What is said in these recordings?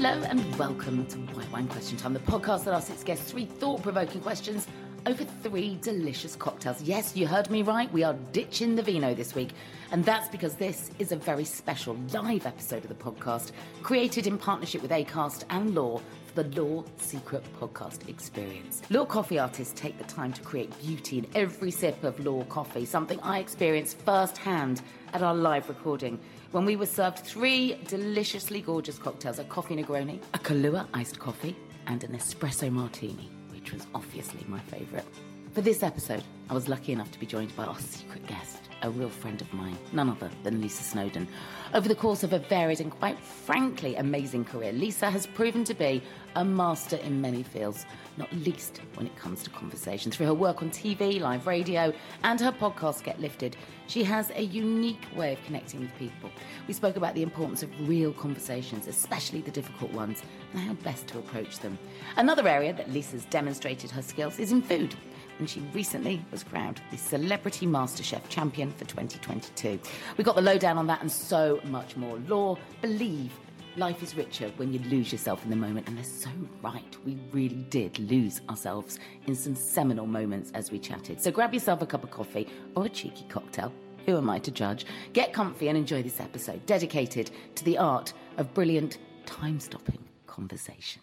Hello and welcome to White Wine Question Time, the podcast that asks its guests three thought provoking questions over three delicious cocktails. Yes, you heard me right. We are ditching the vino this week. And that's because this is a very special live episode of the podcast created in partnership with ACAST and L'OR for the L'OR Secret podcast experience. L'OR coffee artists take the time to create beauty in every sip of L'OR coffee, something I experienced firsthand at our live recording when we were served three deliciously gorgeous cocktails a coffee Negroni, a Kahlua iced coffee, and an espresso martini, which was obviously my favourite. For this episode, I was lucky enough to be joined by our secret guest, a real friend of mine, none other than Lisa Snowdon. Over the course of a varied and quite frankly amazing career, Lisa has proven to be a master in many fields, not least when it comes to conversation. Through her work on TV, live radio, and her podcast Get Lifted, she has a unique way of connecting with people. We spoke about the importance of real conversations, especially the difficult ones, and how best to approach them. Another area that Lisa's demonstrated her skills is in food and she recently was crowned the Celebrity MasterChef champion for 2022. We got the lowdown on that and so much more. L'OR, believe life is richer when you lose yourself in the moment, and they're so right. We really did lose ourselves in some seminal moments as we chatted. So grab yourself a cup of coffee or a cheeky cocktail. Who am I to judge? Get comfy and enjoy this episode dedicated to the art of brilliant, time stopping conversation.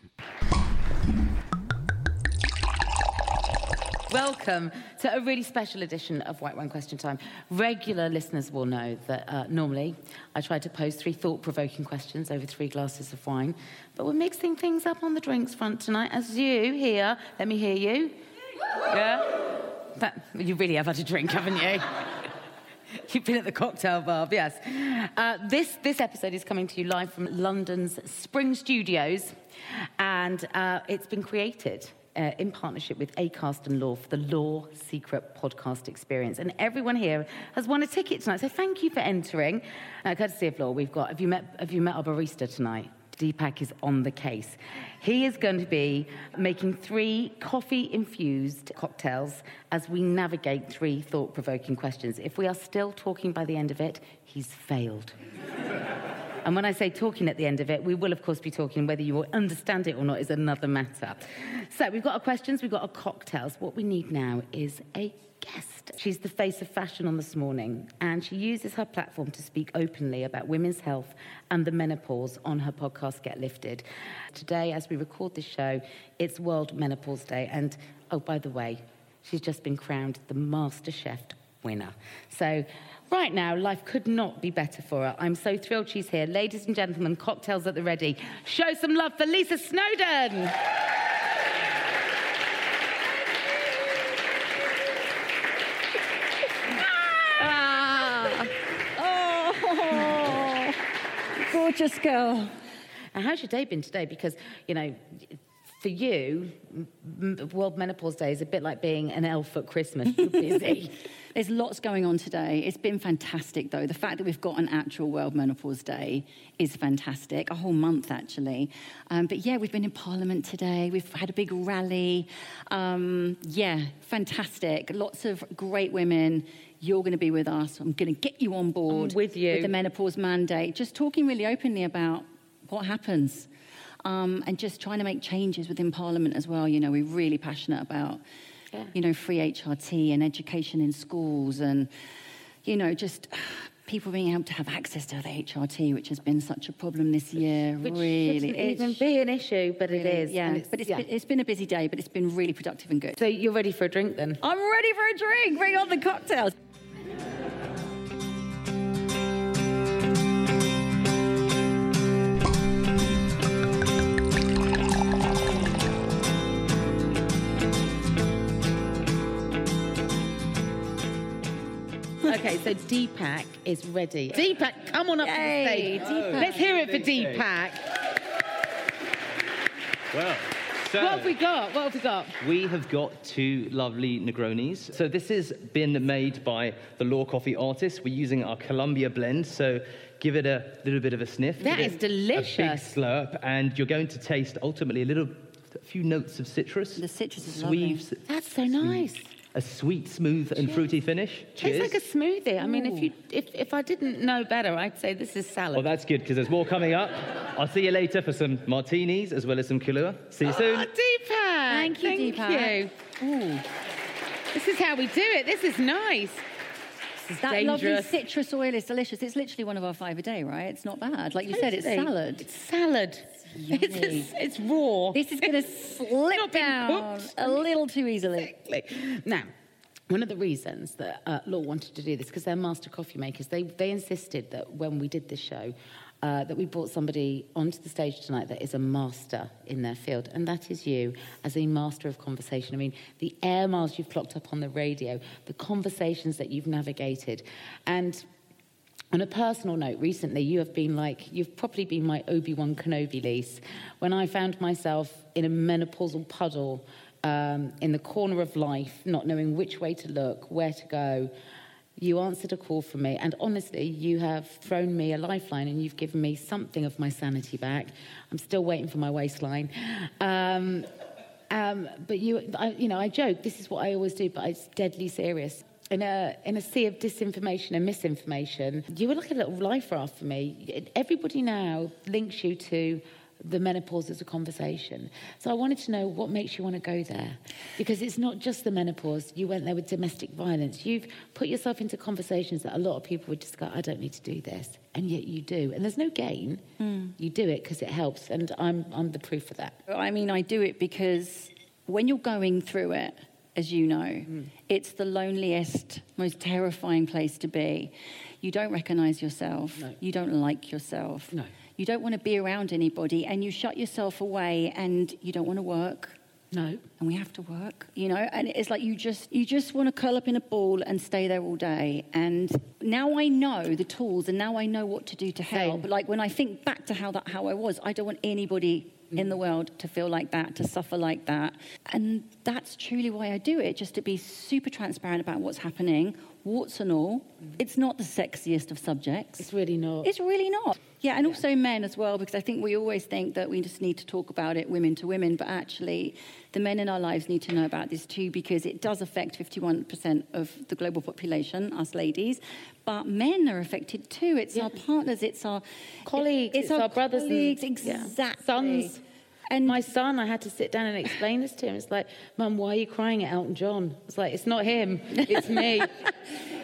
Welcome to a really special edition of White Wine Question Time. Regular listeners will know that uh, normally I try to pose three thought provoking questions over three glasses of wine, but we're mixing things up on the drinks front tonight. As you here, let me hear you. Yeah? That, you really have had a drink, haven't you? You've been at the cocktail bar, yes. Uh, this, this episode is coming to you live from London's Spring Studios, and uh, it's been created uh, in partnership with ACAST and L'OR for the L'OR Secret podcast experience. And everyone here has won a ticket tonight. So thank you for entering. Uh, courtesy of L'OR, we've got, have you met, have you met our barista tonight? Deepak is on the case. He is going to be making three coffee infused cocktails as we navigate three thought provoking questions. If we are still talking by the end of it, he's failed. And when I say talking at the end of it, we will, of course, be talking. Whether you understand it or not is another matter. So we've got our questions, we've got our cocktails. What we need now is a guest. She's the face of fashion on this morning, and she uses her platform to speak openly about women's health and the menopause on her podcast, Get Lifted. Today, as we record this show, it's World Menopause Day. And oh, by the way, she's just been crowned the Master Chef winner. So Right now, life could not be better for her. I'm so thrilled she's here. Ladies and gentlemen, cocktails at the ready. Show some love for Lisa Snowdon. ah. Oh, gorgeous girl. And how's your day been today? Because, you know, for you, World Menopause Day is a bit like being an elf at Christmas. You're busy. There's lots going on today. It's been fantastic, though. The fact that we've got an actual World Menopause Day is fantastic, a whole month, actually. Um, but yeah, we've been in Parliament today. We've had a big rally. Um, yeah, fantastic. Lots of great women. You're going to be with us. I'm going to get you on board I'm with you with the menopause mandate. Just talking really openly about what happens. Um, and just trying to make changes within Parliament as well. You know, we're really passionate about yeah. you know, free HRT and education in schools and, you know, just people being able to have access to the HRT, which has been such a problem this year. Which really, shouldn't even be an issue, but really, it is. Yeah, it's, but it's, yeah. Been, it's been a busy day, but it's been really productive and good. So you're ready for a drink then? I'm ready for a drink. Bring on the cocktails. Okay, so Deepak is ready. Deepak, come on up Yay, to the stage. Deepak. Let's hear it for Deepak. Well, so what have we got? What have we got? We have got two lovely Negronis. So this has been made by the L'OR Coffee artist. We're using our Colombia blend, so give it a little bit of a sniff. That is delicious. A big slurp, and you're going to taste ultimately a little, a few notes of citrus. The citrus is Sweet, lovely. That's so nice. A sweet, smooth, and fruity finish. Cheers. It's like a smoothie. I mean, if you if, if I didn't know better, I'd say this is salad. well, that's good because there's more coming up. I'll see you later for some martinis as well as some Kahlua. See you oh, soon. Oh, Deepak! Thank you, Thank Deepak. you. Ooh, This is how we do it. This is nice. This is that lovely citrus oil is delicious. It's literally one of our five a day, right? It's not bad. Like you said, it's salad. It's salad. It's, it's, raw. This is going to slip down a little too easily. Exactly. Now, one of the reasons that uh, L'OR wanted to do this, because they're master coffee makers, they, they insisted that when we did this show, uh, that we brought somebody onto the stage tonight that is a master in their field, and that is you as a master of conversation. I mean, the air miles you've clocked up on the radio, the conversations that you've navigated, and on a personal note, recently you have been like, you've probably been my Obi Wan Kenobi Lise. When I found myself in a menopausal puddle um, in the corner of life, not knowing which way to look, where to go, you answered a call from me. And honestly, you have thrown me a lifeline and you've given me something of my sanity back. I'm still waiting for my waistline. Um, um, but you, I, you know, I joke. This is what I always do, but it's deadly serious. In a in a sea of disinformation and misinformation, you were like a little life raft for me. Everybody now links you to the menopause as a conversation. So I wanted to know what makes you want to go there, because it's not just the menopause. You went there with domestic violence. You've put yourself into conversations that a lot of people would just go, "I don't need to do this," and yet you do. And there's no gain. Hmm. You do it because it helps, and I'm I'm the proof of that. I mean, I do it because when you're going through it, as you know, Mm. it's the loneliest, most terrifying place to be. You don't recognize yourself. No. You don't like yourself. No. You don't want to be around anybody, and you shut yourself away, and you don't want to work. No. And we have to work, you know. And it's like you just you just want to curl up in a ball and stay there all day. And now I know the tools, and now I know what to do to help. Same. Like when I think back to how that how I was, I don't want anybody in the world to feel like that, to suffer like that. And that's truly why I do it, just to be super transparent about what's happening, warts and all. Mm-hmm. It's not the sexiest of subjects. It's really not. It's really not. Yeah, and also men as well, because I think we always think that we just need to talk about it women to women, but actually, the men in our lives need to know about this too, because it does affect 51% of the global population, us ladies. But men are affected too. It's our partners, it's our colleagues, it's, it's, our, brothers, and- colleagues, yeah. exactly. sons. And my son, I had to sit down and explain this to him. It's like, Mum, why are you crying at Elton John? It's like, it's not him, it's me.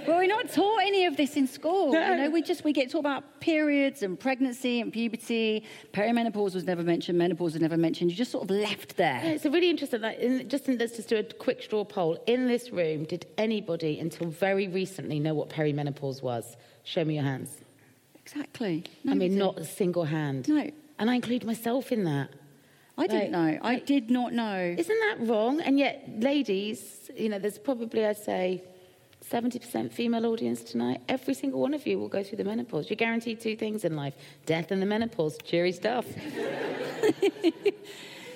Well, we're not taught any of this in school. No. You know, we just we get taught about periods and pregnancy and puberty. Perimenopause was never mentioned. Menopause was never mentioned. You just sort of left there. Yeah, it's a really interesting. Like, in, just in, let's just do a quick straw poll. In this room, did anybody until very recently know what perimenopause was? Show me your hands. Exactly. I mean, not a single hand. No. And I include myself in that. I didn't Like- know. I did not know. Isn't that wrong? And yet, ladies, you know, there's probably, I'd say, 70% female audience tonight. Every single one of you will go through the menopause. You're guaranteed two things in life death and the menopause. Cheery stuff.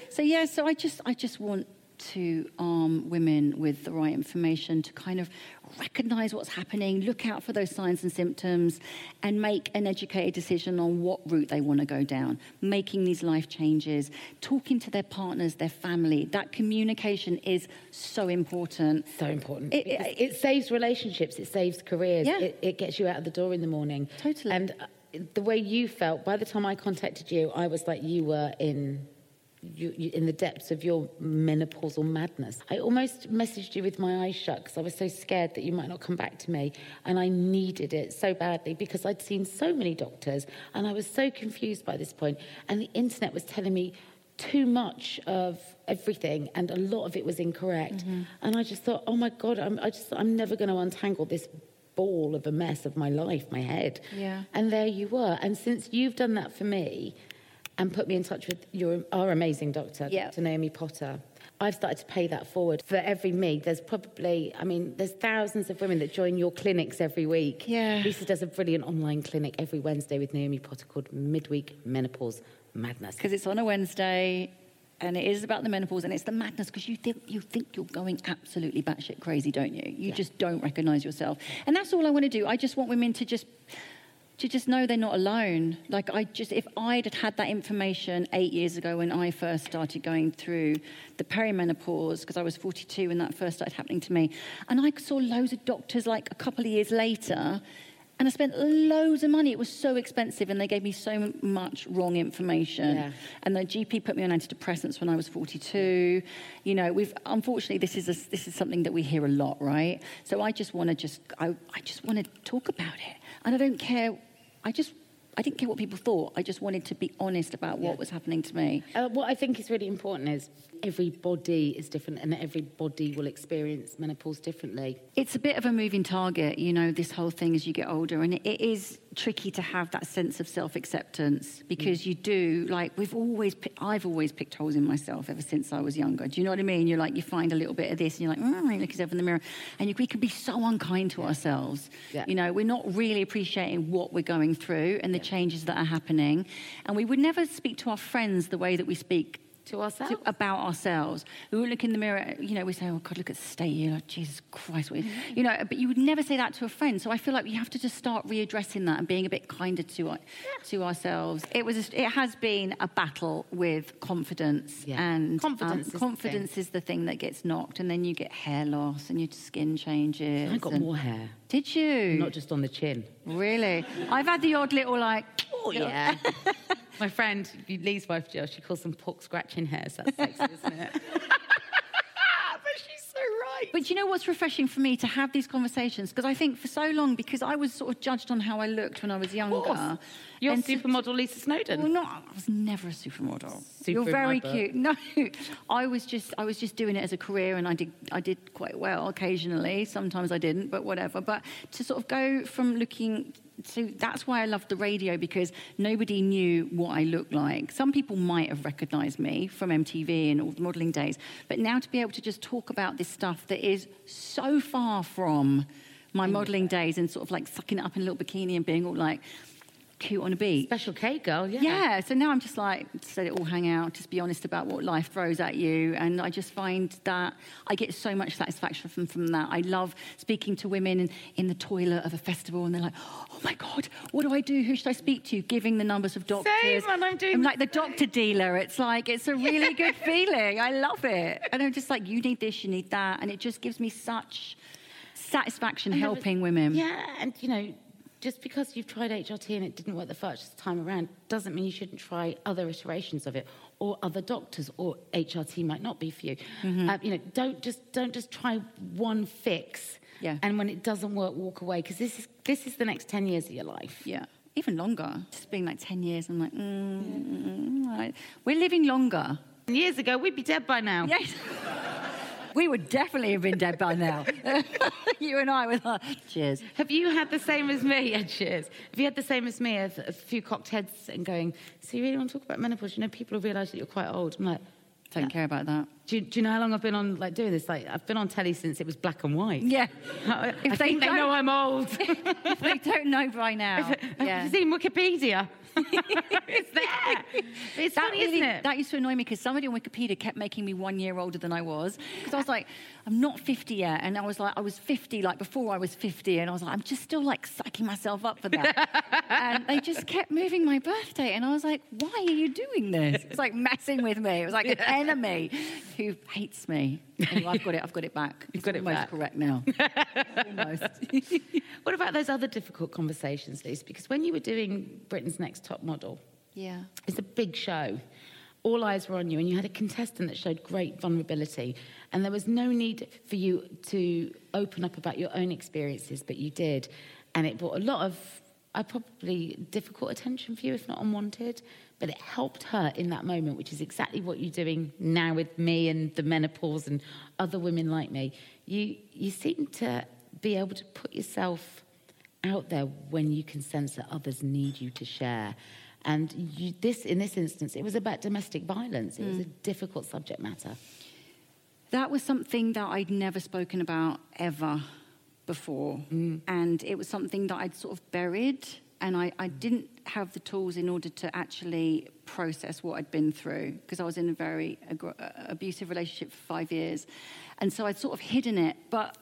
So yeah, so I just I just want to arm women with the right information to kind of recognize what's happening, look out for those signs and symptoms, and make an educated decision on what route they want to go down. Making these life changes, talking to their partners, their family. That communication is so important. So important. It- it- It, saves relationships, it saves careers, Yeah. it, it gets you out of the door in the morning. Totally. And uh, the way you felt, by the time I contacted you, I was like you were in. You, you, in the depths of your menopausal madness. I almost messaged you with my eyes shut because I was so scared that you might not come back to me. And I needed it so badly because I'd seen so many doctors and I was so confused by this point. And the internet was telling me too much of everything and a lot of it was incorrect. Mm-hmm. And I just thought, oh my God, I'm, I just, I'm never going to untangle this ball of a mess of my life, my head. Yeah. And there you were. And since you've done that for me and put me in touch with your, our amazing doctor, Yeah. Dr. Naomi Potter, I've started to pay that forward. For every me, there's probably, I mean, there's thousands of women that join your clinics every week. Yeah. Lisa does a brilliant online clinic every Wednesday with Naomi Potter called Midweek Menopause Madness. because it's on a Wednesday and it is about the menopause and it's the madness because you think you think you're going absolutely batshit crazy, don't you? You just don't recognize yourself, and that's all I want to do. I just want women to just to just know they're not alone. Like I just, if I'd had that information eight years ago when I first started going through the perimenopause, because I was 42 when that first started happening to me, and I saw loads of doctors like a couple of years later, and I spent loads of money. It was so expensive, and they gave me so much wrong information. Yeah. And the GP put me on antidepressants when I was 42. You know, we've unfortunately this is a, this is something that we hear a lot, right? So I just want to just I, I just want to talk about it. And I don't care, I just, I didn't care what people thought. I just wanted to be honest about what yeah. was happening to me. Uh, what I think is really important is every body is different and every body will experience menopause differently. It's a bit of a moving target, you know, this whole thing as you get older. And it is tricky to have that sense of self acceptance because mm. you do, like, we've always, I've always picked holes in myself ever since I was younger. Do you know what I mean? You're like, you find a little bit of this and you're like, mm, you look yourself in the mirror. And you, we can be so unkind to ourselves. Yeah. You know, we're not really appreciating what we're going through and the yeah. Changes that are happening. And we would never speak to our friends the way that we speak to ourselves to, about ourselves. We look in the mirror, you know, we say, "Oh God, look at the state here, like, Jesus Christ," you know. But you would never say that to a friend. So I feel like we have to just start readdressing that and being a bit kinder to yeah. to ourselves. It was, it has been a battle with confidence, yeah. and confidence, um, is, confidence the is the thing that gets knocked, and then you get hair loss and your skin changes. I got more hair. Did you? Not just on the chin. Really? I've had the odd little like. Oh yeah. My friend, Lee's wife Jill, she calls them pork scratching hairs. That's sexy, isn't it? but she's so right. But you know what's refreshing for me to have these conversations? Because I think for so long, because I was sort of judged on how I looked when I was younger. You're and supermodel Lisa Snowdon. Well, not. I was never a supermodel. Super You're very cute. No, I was just. I was just doing it as a career, and I did. I did quite well occasionally. Sometimes I didn't, but whatever. But to sort of go from looking so that's why I loved the radio because nobody knew what I looked like. Some people might have recognized me from MTV and all the modeling days, but now to be able to just talk about this stuff that is so far from my modeling days and sort of like sucking it up in a little bikini and being all like, cute on a beach. Special K girl, yeah. Yeah, so now I'm just like, just let it all hang out, just be honest about what life throws at you. And I just find that I get so much satisfaction from, from that. I love speaking to women in, in the toilet of a festival and they're like, oh my God, what do I do? Who should I speak to? Giving the numbers of doctors. Same, and I'm doing I'm like the doctor dealer. It's like, it's a really good feeling. I love it. And I'm just like, you need this, you need that. And it just gives me such satisfaction helping women. Yeah, and you know, just because you've tried HRT and it didn't work the first time around doesn't mean you shouldn't try other iterations of it or other doctors or HRT might not be for you. Mm-hmm. Uh, you know, don't just don't just try one fix. Yeah. And when it doesn't work, walk away because this is this is the next ten years of your life. Yeah. Even longer. Just being like ten years, I'm like, mm, mm, right. we're living longer. Years ago, we'd be dead by now. Yes. we would definitely have been dead by now. you and I with our cheers. Have you had the same as me? Yeah, cheers. Have you had the same as me? A, a few cocked heads and going, so you really want to talk about menopause? You know, people realise that you're quite old. I'm like, don't care about that. Do you, do you, know how long I've been on like doing this? Like I've been on telly since it was black and white. Yeah. I, if I think they know I'm old. if they don't know by now. yeah. Have you seen Wikipedia? it's there. It's that funny, really, isn't it? That used to annoy me because somebody on Wikipedia kept making me one year older than I was. Because I was like, I'm not 50 yet. And I was like, I was 50 like before I was 50. And I was like, I'm just still like psyching myself up for that. and they just kept moving my birthday. And I was like, why are you doing this? It's like messing with me. It was like an enemy who hates me. Anyway, I've got it. I've got it back. You've got it back. Most correct now. Almost. what about those other difficult conversations, Lise? Because when you were doing Britain's Next Top Model, yeah, it's a big show. All eyes were on you, and you had a contestant that showed great vulnerability. And there was no need for you to open up about your own experiences, but you did. And it brought a lot of, I probably difficult attention for you, if not unwanted but it helped her in that moment, which is exactly what you're doing now with me and the menopause and other women like me. You, you seem to be able to put yourself out there when you can sense that others need you to share. And you, this, in this instance, it was about domestic violence. It mm. was a difficult subject matter. That was something that I'd never spoken about ever before. Mm. And it was something that I'd sort of buried and I, I, didn't have the tools in order to actually process what I'd been through because I was in a very ag- uh, abusive relationship for five years. And so I'd sort of hidden it. But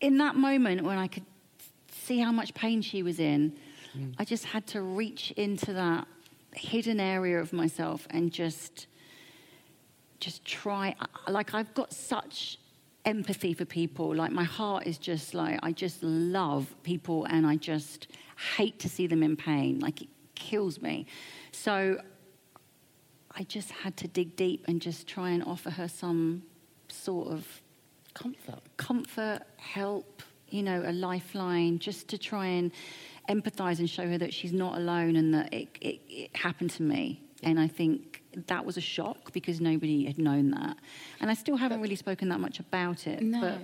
in that moment when I could see how much pain she was in, mm. I just had to reach into that hidden area of myself and just just try like I've got such empathy for people. Like my heart is just like I just love people and I just hate to see them in pain. Like it kills me. So I just had to dig deep and just try and offer her some sort of comfort. comfort help you know a lifeline just to try and empathize and show her that she's not alone and that it, it, it happened to me. And I think that was a shock because nobody had known that. And I still haven't really spoken that much about it. No. But,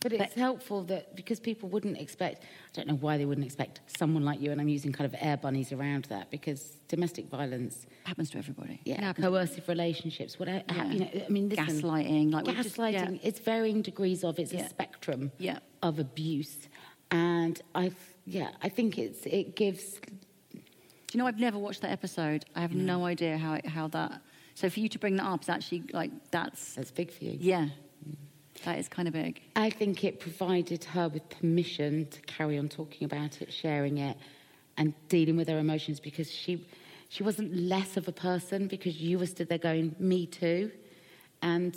but it's but, helpful that because people wouldn't expect, I don't know why they wouldn't expect someone like you, and I'm using kind of air bunnies around that because domestic violence happens to everybody. Yeah, coercive relationships. What yeah. you know, I mean, listen, gaslighting, like gaslighting. Just, yeah. It's varying degrees of. It's yeah. a spectrum yeah. of abuse, and I yeah, I think it's it gives. Do you know I've never watched that episode. I have no, no idea how how that. So for you to bring that up is actually like that's that's big for you. Yeah. That is kind of big. I think it provided her with permission to carry on talking about it, sharing it, and dealing with her emotions because she she wasn't less of a person because you were stood there going, "Me too," and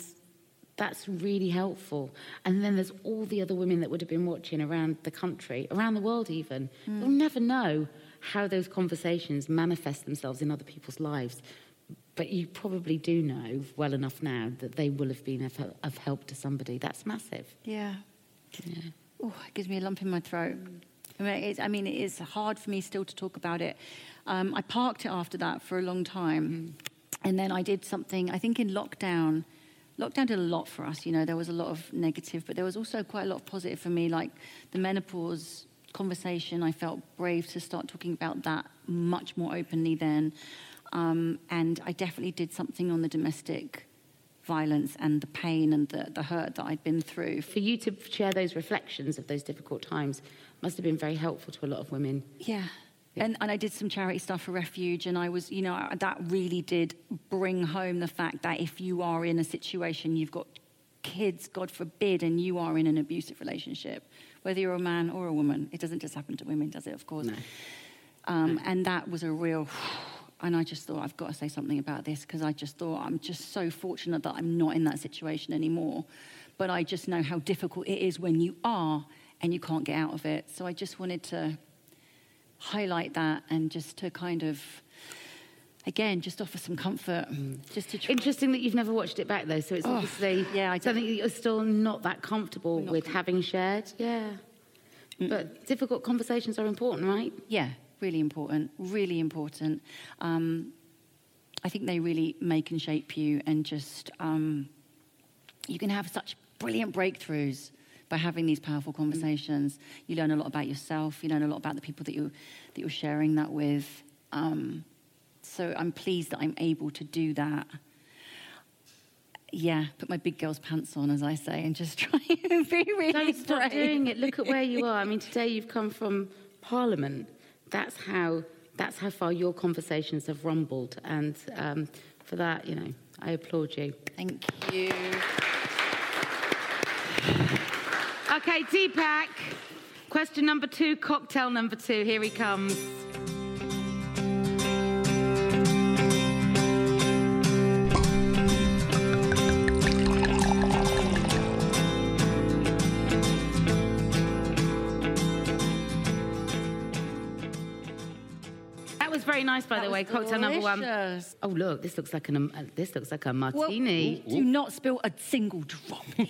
that's really helpful. And then there's all the other women that would have been watching around the country, around the world even. Mm. You'll never know how those conversations manifest themselves in other people's lives. But you probably do know well enough now that they will have been of, of help to somebody. That's massive. Yeah. Yeah. Oh, it gives me a lump in my throat. I mean, I mean, it is hard for me still to talk about it. Um, I parked it after that for a long time. Mm. And then I did something, I think in lockdown, lockdown did a lot for us. You know, there was a lot of negative, but there was also quite a lot of positive for me. Like the menopause conversation, I felt brave to start talking about that much more openly then. Um, and I definitely did something on the domestic violence and the pain and the, the hurt that I'd been through. For you to share those reflections of those difficult times must have been very helpful to a lot of women. Yeah, and, and I did some charity stuff for Refuge, and I was, you know, that really did bring home the fact that if you are in a situation, you've got kids, God forbid, and you are in an abusive relationship, whether you're a man or a woman, it doesn't just happen to women, does it? Of course. No. Um, no. And that was a real. And I just thought, I've got to say something about this because I just thought I'm just so fortunate that I'm not in that situation anymore. But I just know how difficult it is when you are and you can't get out of it. So I just wanted to highlight that and just to kind of again just offer some comfort mm. just to try. interesting that you've never watched it back though so it's oh, obviously yeah, I something that you're still not that comfortable not with having shared yeah mm. but difficult conversations are important right yeah really important really important um, i think they really make and shape you and just um, you can have such brilliant breakthroughs by having these powerful conversations. You learn a lot about yourself. You learn a lot about the people that you that you're sharing that with. Um, so I'm pleased that I'm able to do that. Yeah, put my big girl's pants on, as I say, and just try and be really Don't stop doing it. Look at where you are. I mean, today you've come from Parliament. That's how that's how far your conversations have rumbled, and um, for that, you know, I applaud you. Thank you. Okay, Deepak. Question number two, cocktail number two. Here he comes. Very nice, by that the way. Cocktail number one. Oh, look, this looks like an um, this looks like a martini. Well, do not spill a single drop.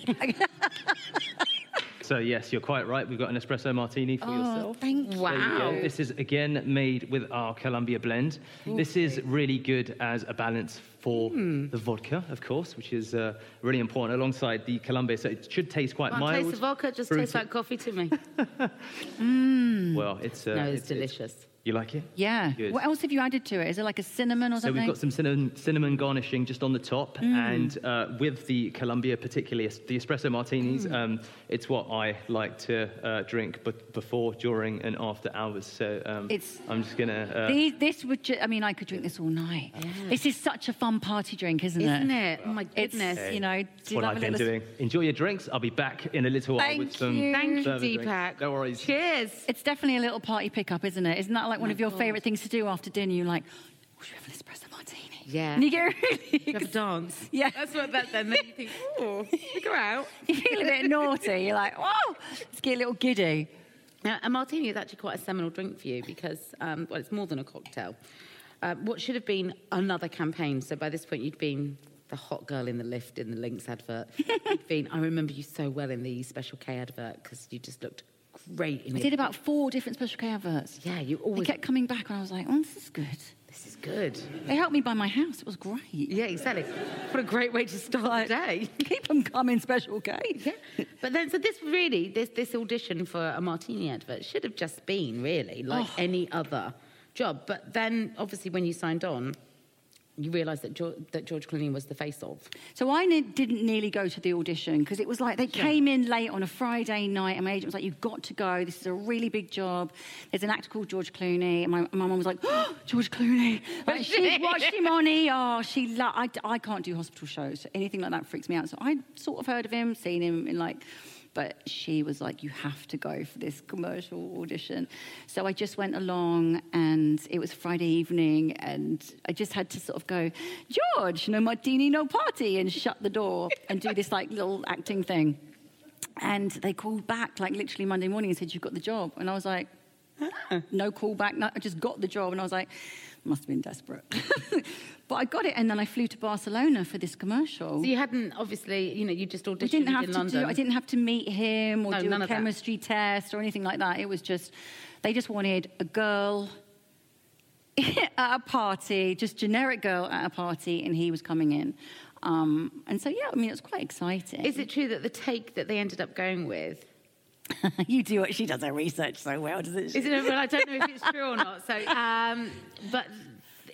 So yes, you're quite right. We've got an espresso martini for oh, yourself. Thank you. Wow. this is again made with our Colombia blend. Ooh. This is really good as a balance for mm. the vodka, of course, which is uh, really important alongside the Colombia. So it should taste quite Can't mild. Taste the vodka, just fruity. tastes like coffee to me. mm. Well, it's uh, no, it's, it's delicious. It's, you like it? Yeah. Good. What else have you added to it? Is it like a cinnamon or something? So we've got some cinnamon, cinnamon garnishing just on the top, mm. and uh, with the Colombia, particularly the espresso martinis, mm. um, it's what I like to uh, drink, but before, during, and after hours. So um, it's, I'm just gonna. Uh, these, this would. Ju- I mean, I could drink this all night. Yeah. This is such a fun party drink, isn't, isn't it? Oh my goodness! It's, you know, do what I've been doing. Enjoy your drinks. I'll be back in a little while Thank with some. You. Thank you, Deepak. No worries. Cheers. It's definitely a little party pickup, isn't it? Isn't that like? Like one of your favourite things to do after dinner? You're like, oh, should we have an espresso martini? Yeah. And you get really Have a dance. Yeah. That's what that then. Then you think, oh, go out. you feel a bit naughty. You're like, whoa, let's get a little giddy. Now, a martini is actually quite a seminal drink for you because, um, well, it's more than a cocktail. Uh, what should have been another campaign, so by this point you'd been the hot girl in the lift in the Lynx advert. you'd been, I remember you so well in the Special K advert because you just looked great in I it. did about four different Special K adverts. Yeah, you They kept coming back, and I was like, oh, this is good. This is good. They helped me buy my house. It was great. Yeah, exactly. What a great way to start the day. Keep them coming, Special K. Yeah. But then, so this really, this this audition for a martini advert should have just been really like Oh. any other job. But then, obviously, when you signed on, you realised that George, that George Clooney was the face of. So I ne- didn't nearly go to the audition because it was like they came in late on a Friday night, and my agent was like, "You've got to go. This is a really big job. There's an actor called George Clooney." And my, my mum was like, oh, "George Clooney." Like, she watched him on ER. She lo- I, I can't do hospital shows. So anything like that freaks me out. So I sort of heard of him, seen him in like. But she was like, you have to go for this commercial audition. So I just went along, and it was Friday evening, and I just had to sort of go, George, no martini, no party, and shut the door and do this like little acting thing. And they called back like literally Monday morning and said, You've got the job. And I was like, No call back. No, I just got the job. And I was like, Must have been desperate. but I got it. And then I flew to Barcelona for this commercial. So you hadn't obviously, you know, you just auditioned I didn't have in to London. do. I didn't have to meet him or No, do a chemistry test or anything like that. It was just they just wanted a girl at a party, just generic girl at a party, and he was coming in. Um, and so yeah, I mean, it was quite exciting. Is it true that the take that they ended up going with? you do what she does her research so well, doesn't she? Is it? Well, I don't know if it's true or not. So, um, but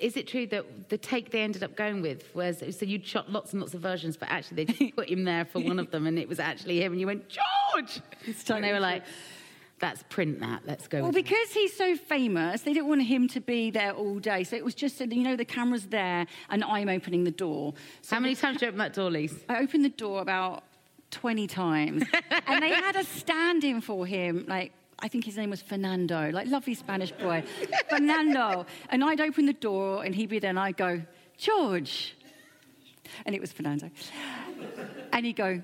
is it true that the take they ended up going with was so you'd shot lots and lots of versions, but actually they just put him there for one of them, and it was actually him, and you went George, and they were like, "That's print that. Let's go." Well, with it." because he's so famous, they didn't want him to be there all day. So it was just, you know, the camera's there and I'm opening the door. So How many times did you open that door, Lise? I opened the door about 20 times. and they had a stand in for him, like, I think his name was Fernando, like, lovely Spanish boy. Fernando. And I'd open the door and he'd be there and I'd go, George. And it was Fernando. And he'd go,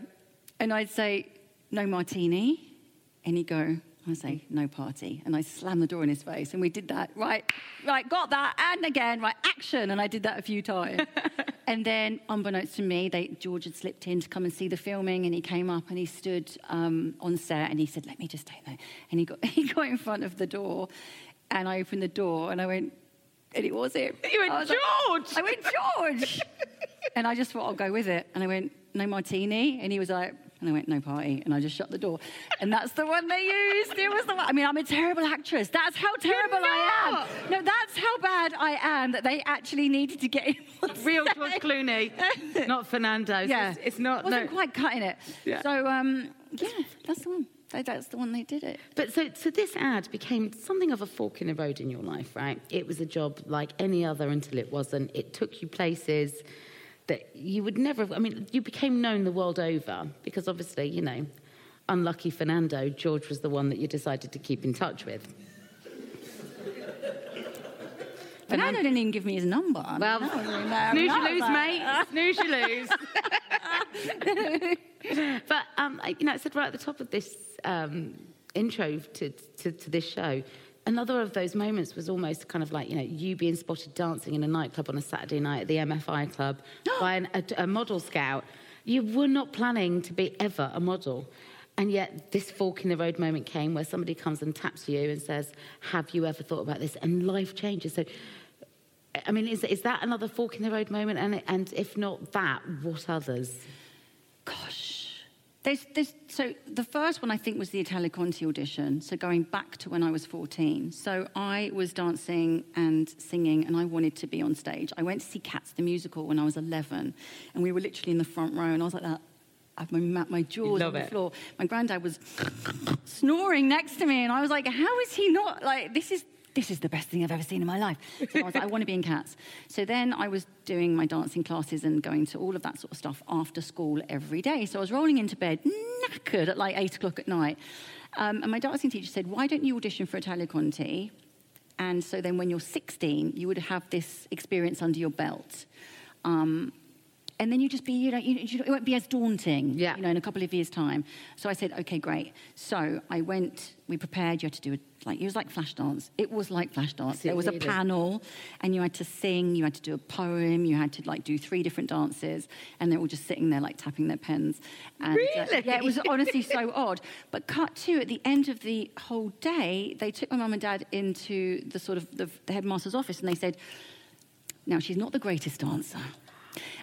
and I'd say, no martini. And he'd go, I'd say, no party. And I slam the door in his face. And we did that, right, right, got that, and again, right, action. And I did that a few times. and then, unbeknownst to me, they, George had slipped in to come and see the filming. And he came up and he stood um, on set and he said, let me just take that. And he got, he got in front of the door. And I opened the door and I went, and it was him. You went, I was like- "George!" I went, George. and I just thought, I'll go with it. And I went, no martini. And he was like, and I went, no party. And I just shut the door. And that's the one they used. It was the one. I mean, I'm a terrible actress. That's how terrible I am. No, that's how bad I am that they actually needed to get him on Real. George Clooney, not Fernando. Yeah. it's, it's not. Wasn't no. quite cutting it. Yeah. So, um, yeah, that's the one. That's the one they did it. But so, so this ad became something of a fork in the road in your life, right? It was a job like any other until it wasn't. It took you places that you would never have. I mean, you became known the world over because obviously, you know, unlucky Fernando, George was the one that you decided to keep in touch with. Fernando didn't even give me his number. Well, No, no, snooze you lose, mate. Snooze you lose. but um, I- you know, I said right at the top of this um, intro to, to, to this show, another of those moments was almost kind of like you know you being spotted dancing in a nightclub on a Saturday night at the MFI club by an, a, a model scout. You were not planning to be ever a model. And yet, this fork in the road moment came where somebody comes and taps you and says, Have you ever thought about this? And life changes. So, I mean, is, is that another fork in the road moment? And, and if not that, what others? Gosh. There's, there's, so the first one I think was the Italia Conti audition. So going back to when I was 14. So I was dancing and singing, and I wanted to be on stage. I went to see Cats the musical when I was 11, and we were literally in the front row, and I was like that. I my, my jaws on the it. floor. My granddad was snoring next to me, and I was like, "How is he not like this? Is this is the best thing I've ever seen in my life?" So I was like, "I want to be in Cats." So then I was doing my dancing classes and going to all of that sort of stuff after school every day. So I was rolling into bed knackered at like eight o'clock at night, um, and my dancing teacher said, "Why don't you audition for Italia Conti?" And so then when you're 16, you would have this experience under your belt. Um, and then you just be, you know, you, you, it won't be as daunting, yeah. you know, in a couple of years' time. So I said, okay, great. So I went, we prepared, you had to do it, like, it was like flash dance. It was like flash dance. There was a panel, and you had to sing, you had to do a poem, you had to, like, do three different dances, and they were all just sitting there, like, tapping their pens. And, really? Uh, yeah, it was honestly so odd. But cut to, at the end of the whole day, they took my mum and dad into the sort of the, the headmaster's office, and they said, now, she's not the greatest dancer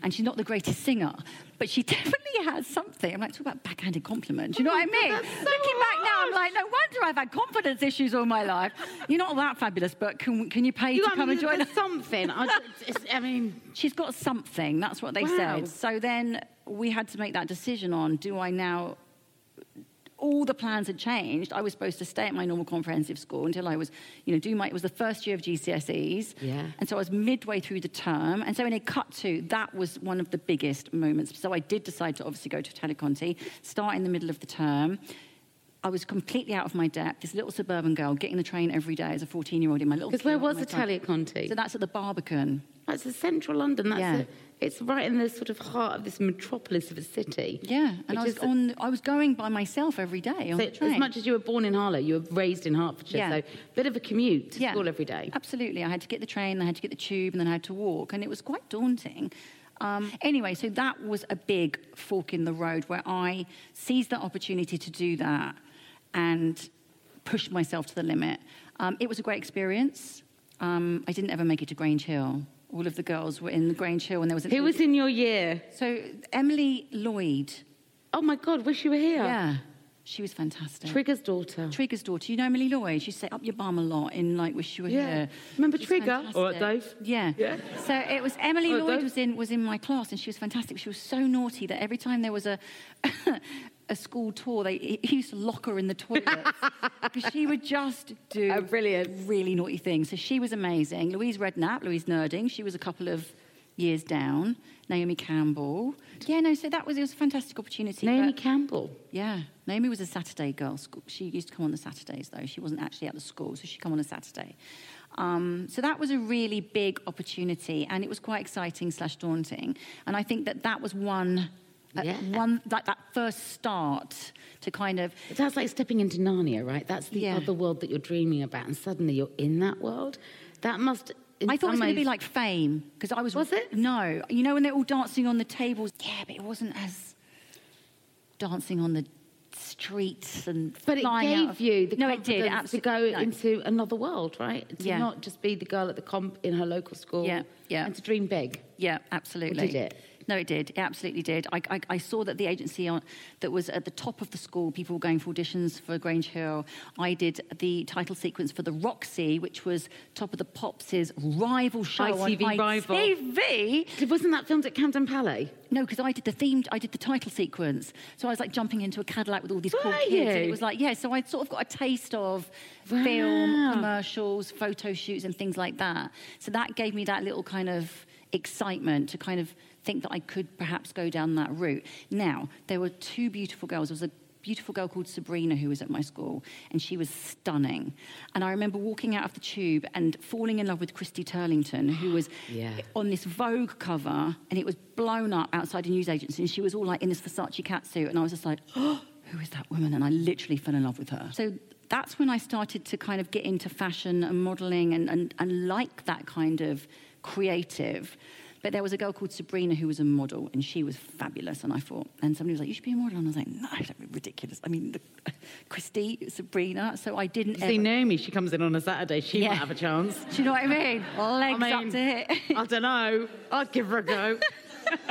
and she's not the greatest singer, but she definitely has something. I'm like, talk about backhanded compliment. You know oh what I mean? So Looking back now, I'm like, no wonder I've had confidence issues all my life. You're not that fabulous, but can, can you pay you to come and join us? Something. I, I, mean, she's got something. That's what they wow. said. So then we had to make that decision on: do I now all the plans had changed. I was supposed to stay at my normal comprehensive school until I was, you know, do my, it was the first year of GCSEs. Yeah. And so I was midway through the term. And so when it cut to, that was one of the biggest moments. So I did decide to obviously go to Italia Conti, start in the middle of the term. I was completely out of my depth. This little suburban girl getting the train every day as a 14 year old in my little. Because where was Italia Conti? So that's at the Barbican. That's in central London. That's Yeah. a, it's right in the sort of heart of this metropolis of a city. Yeah, and I was on. I was going by myself every day on So the train. as much as you were born in Harlow, you were raised in Hertfordshire. Yeah. So bit of a commute to school every day. Absolutely. I had to get the train, I had to get the tube, and then I had to walk, and it was quite daunting. Um, anyway, so that was a big fork in the road where I seized that opportunity to do that and pushed myself to the limit. Um, it was a great experience. Um, I didn't ever make it to Grange Hill. All of the girls were in the Grange Hill, and there was an Who was in your year? so Emily Lloyd. Oh my God, wish you were here. Yeah, she was fantastic. Trigger's daughter. Trigger's daughter. You know Emily Lloyd? She set up your bum a lot in like Wish You Were Yeah. Here. Remember She's Trigger? fantastic. All right, Dave? Yeah. Yeah. So it was Emily right, Lloyd Dave? was in was in my class and she was fantastic. She was so naughty that every time there was a a school tour, they he used to lock her in the toilet because she would just do Oh, brilliant. really naughty things. So she was amazing. Louise Redknapp, Louise Nurding, she was a couple of years down. Naomi Campbell. Yeah, no, so that was it was a fantastic opportunity. Naomi Campbell. yeah, Naomi was a Saturday girl. School- She used to come on the Saturdays, though. She wasn't actually at the school, so she'd come on a Saturday. Um, so that was a really big opportunity, and it was quite exciting slash daunting. And I think that that was one, Yeah. one like that first start to kind of That's like stepping into Narnia, right? That's the Yeah. other world that you're dreaming about, and suddenly you're in that world. That must. I thought it was going to be like Fame because I was. Was it? No, you know when they're all dancing on the tables. Yeah, but it wasn't as dancing on the streets and. But it gave of- you the no, it did absolutely to go no. into another world, right? To Yeah. not just be the girl at the comp in her local school. Yeah, yeah. And to dream big. Yeah, absolutely. did it? No, it did. It absolutely did. I, I, I saw that the agency on, that was at the top of the school, people were going for auditions for Grange Hill. I did the title sequence for the Roxy, which was Top of the Pops' rival show ITV on rival. ITV. Wasn't that filmed at Camden Palais? No, because I did the themed, I did the title sequence. So I was like jumping into a Cadillac with all these cool kids. And it was like, yeah, so I sort of got a taste of Wow. film, commercials, photo shoots, and things like that. So that gave me that little kind of excitement to kind of think that I could perhaps go down that route. Now, there were two beautiful girls. There was a beautiful girl called Sabrina who was at my school, and she was stunning. And I remember walking out of the tube and falling in love with Christy Turlington, who was Yeah. on this Vogue cover, and it was blown up outside a news agency, and she was all like in this Versace catsuit, and I was just like, oh, who is that woman? And I literally fell in love with her. So that's when I started to kind of get into fashion and modeling and, and, and like that kind of creative. But there was a girl called Sabrina who was a model, and she was fabulous. And I thought, and somebody was like, "You should be a model," and I was like, "No, that'd be ridiculous." I mean, the, Christy, Sabrina. So I didn't. See, ever- Naomi, she comes in on a Saturday. She Yeah. might have a chance. Do you know what I mean? Legs I up to hit. I don't know. I'd give her a go.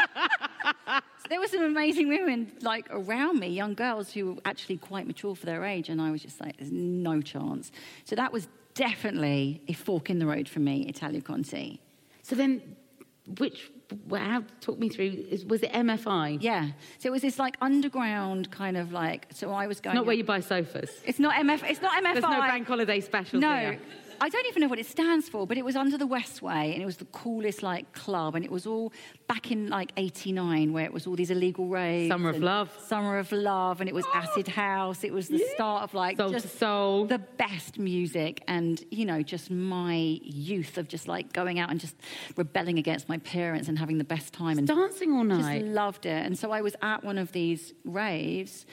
So there were some amazing women like around me, young girls who were actually quite mature for their age, and I was just like, "There's no chance." So that was definitely a fork in the road for me, Italia Conti. so then, which, how, talk me through, is, was it MFI? Yeah. So it was this like underground kind of like. So I was going. Not where you buy sofas. It's not MF. It's not MFI. There's no bank holiday specials No. I don't even know what it stands for, but it was under the Westway, and it was the coolest like club, and it was all back in like '89, where it was all these illegal raves. Summer of Love. Summer of Love, and it was acid house. It was the start of like Soul to just soul. the best music, and you know, just my youth of just like going out and just rebelling against my parents and having the best time and Dancing all just night. loved it. And so I was at one of these raves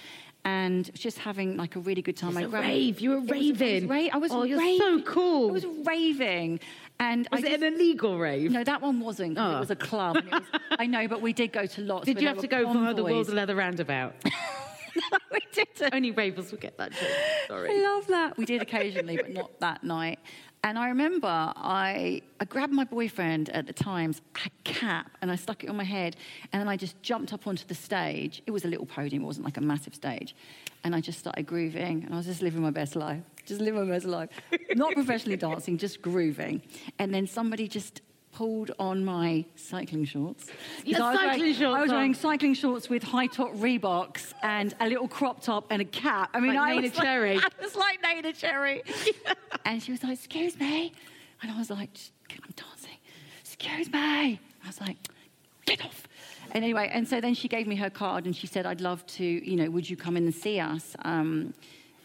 and just having like a really good time. It's I a grabbed- rave. You were It was- I was raving. ra- I was Oh, you're raving. so cool. I was raving. And Was I it just- an illegal rave? no, that one wasn't. Oh. It was a club. was, I know, but we did go to lots. Did you have to go for the convoys. World Leather Roundabout? we didn't. Only ravers will get that joke. Sorry. I love that. We did occasionally, but not that night. And I remember I, I grabbed my boyfriend at the time's a cap and I stuck it on my head. And then I just jumped up onto the stage. It was a little podium, it wasn't like a massive stage. And I just started grooving. And I was just living my best life. Just living my best life. Not professionally dancing, just grooving. And then somebody just pulled on my cycling shorts. You So I was cycling wearing- shorts I was wearing cycling shorts with high top Reeboks and a little crop top and a cap. I mean, Like I Neneh was like- Cherry. I was like Neneh Cherry. and she was like, excuse me. And I was like, I'm dancing. Excuse me. I was like, get off. And anyway, and so then she gave me her card and she said, I'd love to, you know, would you come in and see us? Um,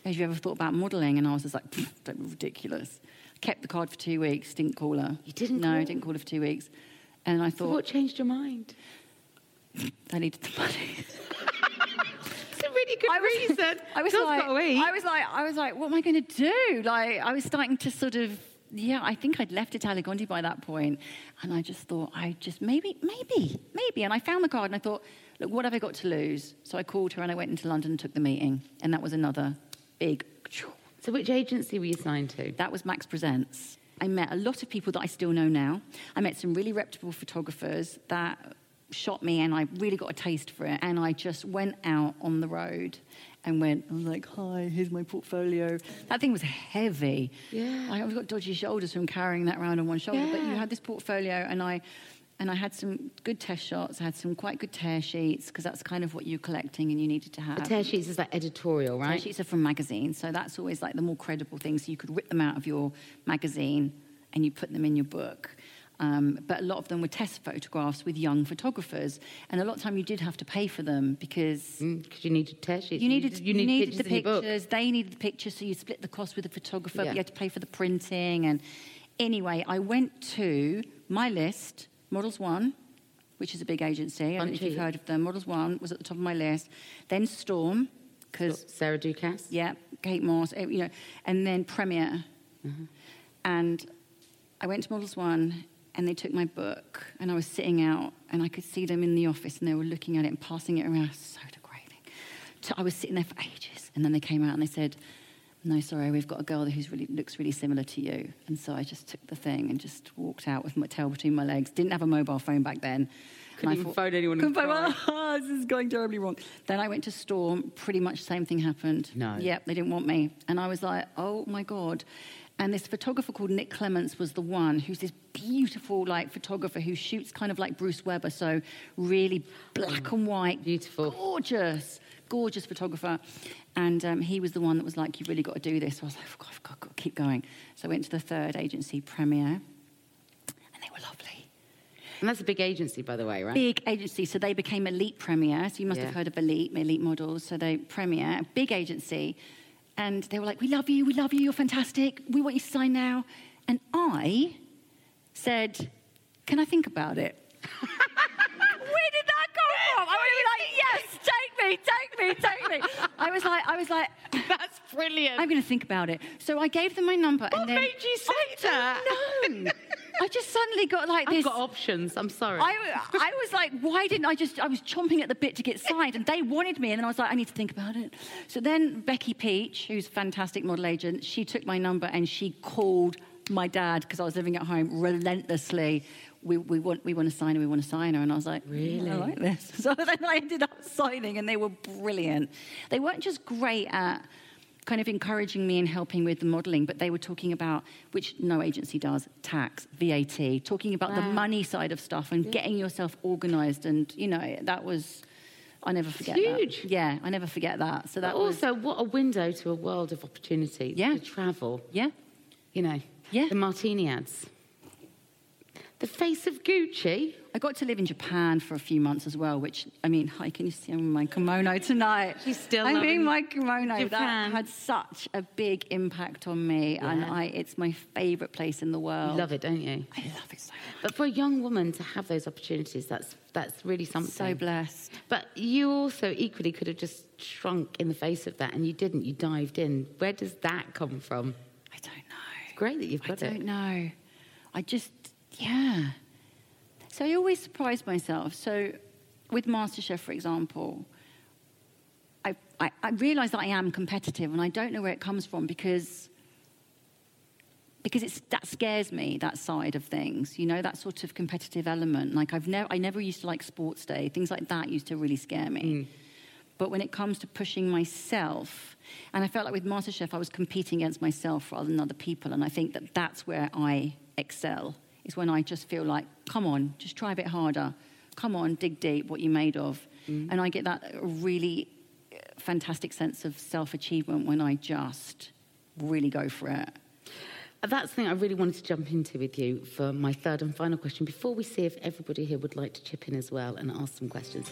have you ever thought about modelling? And I was just like, "Pfft, don't be ridiculous. Kept the card for two weeks, didn't call her. You didn't No, call? didn't call her for two weeks. And I So thought, what changed your mind? I needed the money. It's a really good I was, reason. I was like, gotta eat. I was like, I was like, what am I going to do? Like, I was starting to sort of, yeah, I think I'd left Italia Conti by that point, and I just thought, I just maybe, maybe, maybe, and I found the card, and I thought, look, what have I got to lose? So I called her, and I went into London and took the meeting, and that was another big. So which agency were you signed to? That was Max Presents. I met a lot of people that I still know now. I met some really reputable photographers that shot me, and I really got a taste for it. And I just went out on the road and went, I was like, hi, here's my portfolio. That thing was heavy. Yeah. I I've got dodgy shoulders from carrying that around on one shoulder. But you had this portfolio, and I. And I had some good test shots. I had some quite good tear sheets because that's kind of what you're collecting and you needed to have. The tear sheets is like editorial, right? Tear sheets are from magazines, so that's always like the more credible thing. So you could rip them out of your magazine and you put them in your book. Um, but a lot of them were test photographs with young photographers, and a lot of time you did have to pay for them because Because you needed tear sheets. you needed you need needed pictures the in your book. pictures. They needed the pictures, so you split the cost with the photographer. But you had to pay for the printing. And anyway, I went to my list, Models One, which is a big agency. I don't know if you've heard of them. Models One was at the top of my list. Then Storm, because Sarah Doukas. yeah, Kate Moss, eh, you know, and then Premiere. And I went to Models One, and they took my book, and I was sitting out, and I could see them in the office, and they were looking at it and passing it around. So degrading. So I was sitting there for ages, and then they came out and they said, "No, sorry, we've got a girl who really looks really similar to you." And so I just took the thing and just walked out with my tail between my legs. Didn't have a mobile phone back then. Couldn't even phone anyone Couldn't phone oh, this is going terribly wrong. Then I went to Storm. Pretty much same thing happened. No. Yep, they didn't want me, and I was like, oh my god. And this photographer called Nick Clements was the one who's this beautiful like photographer who shoots kind of like Bruce Weber, so really black and white, Beautiful. gorgeous, gorgeous photographer. And um, he was the one that was like, "You've really got to do this. So I was like, oh, God, I've got, I've got to keep going. So I went to the third agency, Premiere, and they were lovely And that's a big agency, by the way, right? big agency. So they became Elite Premier. So you must Yeah. have heard of Elite, Elite Models. So they Premiere, a big agency. And they were like, We love you, we love you, you're fantastic. We want you to sign now. And I said, Can I think about it? Where did that come from? I would be like, Yes, take me, take me, take me. I was like, I was like, That's brilliant. I'm going to think about it. So I gave them my number. what and then, made you say that? No. I just suddenly got like this. I've got options. I'm sorry. I, I was like, why didn't I just, I was chomping at the bit to get signed and they wanted me. And then I was like, I need to think about it. So then Becky Peach, who's a fantastic model agent, she took my number and she called my dad because I was living at home relentlessly. We, we, want, we want to sign her, we want to sign her. And I was like, Really? I like this. So then I ended up signing and they were brilliant. They weren't just great at kind of encouraging me and helping with the modelling, but they were talking about, which no agency does, tax, VAT, talking about the money side of stuff and getting yourself organised. And, you know, that was, I never forget huge. that. Yeah, I never forget that. So that But was, also, what a window to a world of opportunity. Yeah. To travel. yeah. You know, Yeah. The martini ads. The face of Gucci. I got to live in Japan for a few months as well, which, I mean, hi, can you see I'm in my kimono tonight? She's still I'm in my kimono. Japan. That had such a big impact on me, and I, it's my favourite place in the world. You love it, don't you? I love it so much. But for a young woman to have those opportunities, that's that's really something. So blessed. But you also equally could have just shrunk in the face of that, and you didn't. You dived in. Where does that come from? I don't know. It's great that you've got it. I don't it. know. I just, yeah. So I always surprise myself. So with MasterChef, for example, I, I, I realise that I am competitive and I don't know where it comes from because because it's, that scares me, that side of things, you know, that sort of competitive element. Like I've never, I never used to like sports day. Things like that used to really scare me. Mm. But when it comes to pushing myself, and I felt like with MasterChef, I was competing against myself rather than other people. And I think that that's where I excel, is when I just feel like, come on, just try a bit harder. Come on, dig deep, what you're made of. Mm-hmm. And I get that really fantastic sense of self achievement when I just really go for it. That's the thing I really wanted to jump into with you for my third and final question before we see if everybody here would like to chip in as well and ask some questions.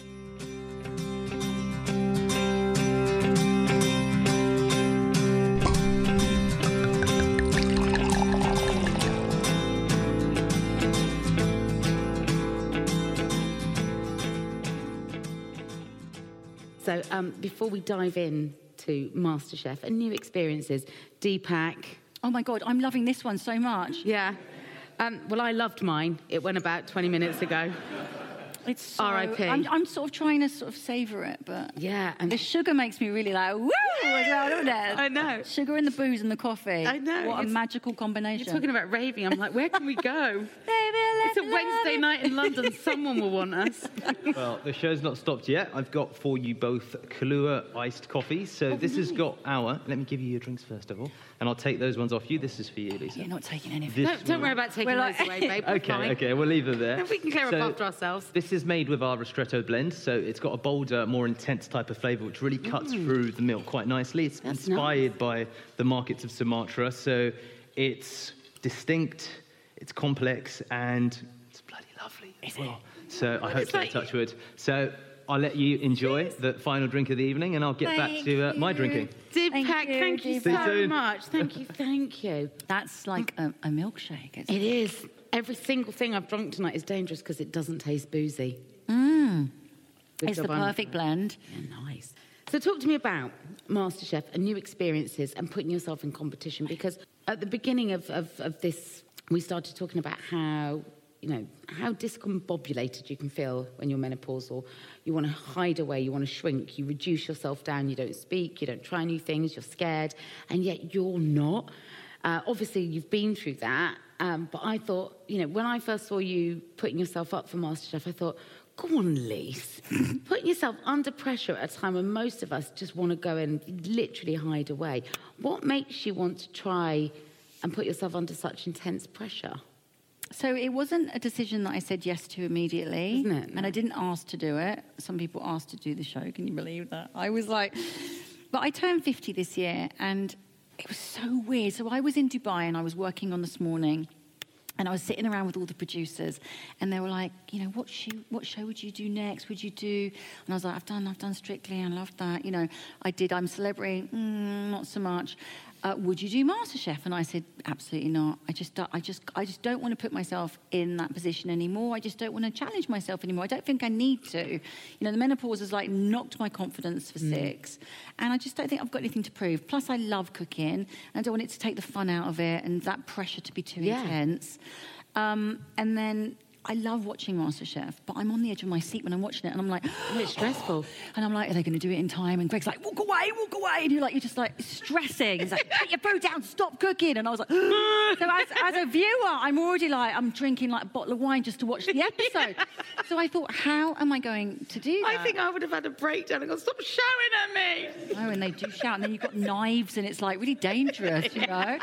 So, um, before we dive in to MasterChef and new experiences, Deepak, Oh my God, I'm loving this one so much. yeah. Um, well, I loved mine. It went about 20 minutes ago. It's so, R.I.P.. I'm, I'm sort of trying to sort of savor it, but Yeah, and the sugar makes me really like woo as well, doesn't it? I know. Sugar in the booze and the coffee. I know, What a magical combination. You're talking about raving. I'm like, where can we go? Baby, It's a Wednesday love night in London. Someone will want us. Well, the show's not stopped yet. I've got for you both Kahlua iced coffees. So oh, this has got our. Let me give you your drinks first of all, and I'll take those ones off you. This is for you, Lisa. You're not taking any of it. This No, don't one- worry about taking We're like- those away, babe. Okay, fine. okay, we'll leave them there. We can clear up So, after ourselves. This is made with our ristretto blend, so it's got a bolder, more intense type of flavour, which really cuts through the milk quite nicely. It's Mm. That's inspired by the markets of Sumatra, so it's distinct, it's complex, and it's bloody lovely as well. So I hope It's so, like- touch wood. So I'll let you enjoy the final drink of the evening, and I'll get back to uh, my drinking. Deepak, Thank you, thank you Deepak. You so soon. much. Thank you, thank you. That's like a, a milkshake. It's, It is. Every single thing I've drunk tonight is dangerous because it doesn't taste boozy. mm, Good it's the I'm- perfect blend. Yeah, nice. So, talk to me about MasterChef and new experiences and putting yourself in competition because at the beginning of, of, of this, we started talking about how, you know, how discombobulated you can feel when you're menopausal. You want to hide away, you want to shrink, you reduce yourself down, you don't speak, you don't try new things, you're scared, and yet you're not. Uh, obviously, you've been through that, um, but I thought, you know, when I first saw you putting yourself up for MasterChef, I thought, Go on, Lise. Putting yourself under pressure at a time when most of us just want to go and literally hide away. What makes you want to try and put yourself under such intense pressure? So it wasn't a decision that I said yes to immediately. Isn't it? And I didn't ask to do it. Some people asked to do the show. Can you believe that? I was like, but I turned 50 this year and it was so weird. So I was in Dubai and I was working on this morning. And I was sitting around with all the producers, and they were like, you know, what show, what show would you do next? Would you do? And I was like, I've done, I've done Strictly, I loved that. You know, I did. I'm Celebrity, mm, not so much. Uh, would you do MasterChef? And I said, absolutely not. I just, don't- I just, I just don't want to put myself in that position anymore. I just don't want to challenge myself anymore. I don't think I need to. You know, the menopause has like knocked my confidence for six, and I just don't think I've got anything to prove. Plus, I love cooking, and I don't want it to take the fun out of it and that pressure to be too Yeah. intense. Um, and then I love watching MasterChef, but I'm on the edge of my seat when I'm watching it, and I'm like, It's stressful. and I'm like, are they going to do it in time? And Greg's like, walk away, walk away, and you're like, you're just like stressing. He's like, put your food down, stop cooking, and I was like, so as, as a viewer, I'm already like, I'm drinking like a bottle of wine just to watch the episode. so I thought, how am I going to do that? I think I would have had a breakdown and gone, stop shouting at me. Oh, and they do shout, and then you've got knives, and it's like really dangerous, you know?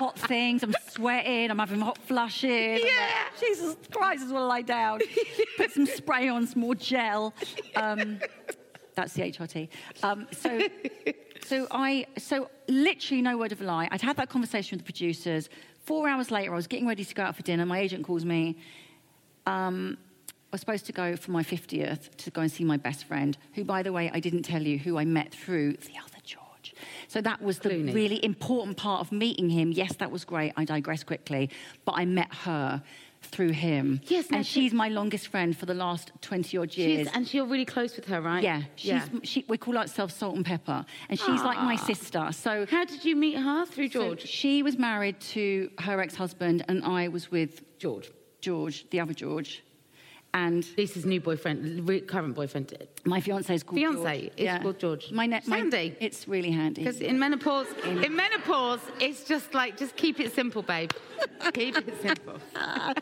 Hot things, I'm sweating, I'm having hot flushes. I'm like, Yeah. Jesus Christ, I just want to lie down. Put some spray on, some more gel. Um, that's the HRT. Um, so, so I, so literally no word of a lie. I'd had that conversation with the producers. Four hours later, I was getting ready to go out for dinner. My agent calls me. Um, I was supposed to go for my 50th to go and see my best friend, who, by the way, I didn't tell you, who I met through the other. So that was the Clooney. really important part of meeting him. Yes, that was great. I digress quickly. But I met her through him. Yes, and she- she's my longest friend for the last 20 odd years. She's, and you're really close with her, right? yeah, she's, She, we call ourselves Salt and Pepper. And she's like my ah. sister. So How did you meet her? Through so George? she was married to her ex husband, and I was with George. George, the other George. And Lisa's new boyfriend, current boyfriend. my fiance is called Fiancé George. is called George. My, ne- my Sandy. It's really handy. Because in menopause, in menopause, it's just like, just keep it simple, babe. keep it simple.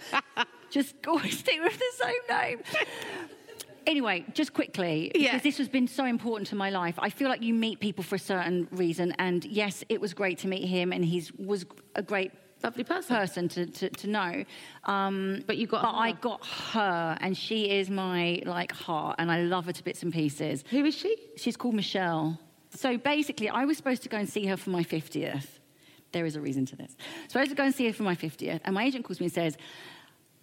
Just always stick with the same name. Anyway, just quickly, because Yeah. this has been so important to my life. I feel like you meet people for a certain reason, and yes, it was great to meet him, and he was a great Lovely person. person to, to, to know. Um, But you got but I got her, and she is my like heart, and I love her to bits and pieces. Who is she? She's called Michelle. So basically, I was supposed to go and see her for my 50th. There is a reason to this. So I was to go and see her for my 50th, and my agent calls me and says,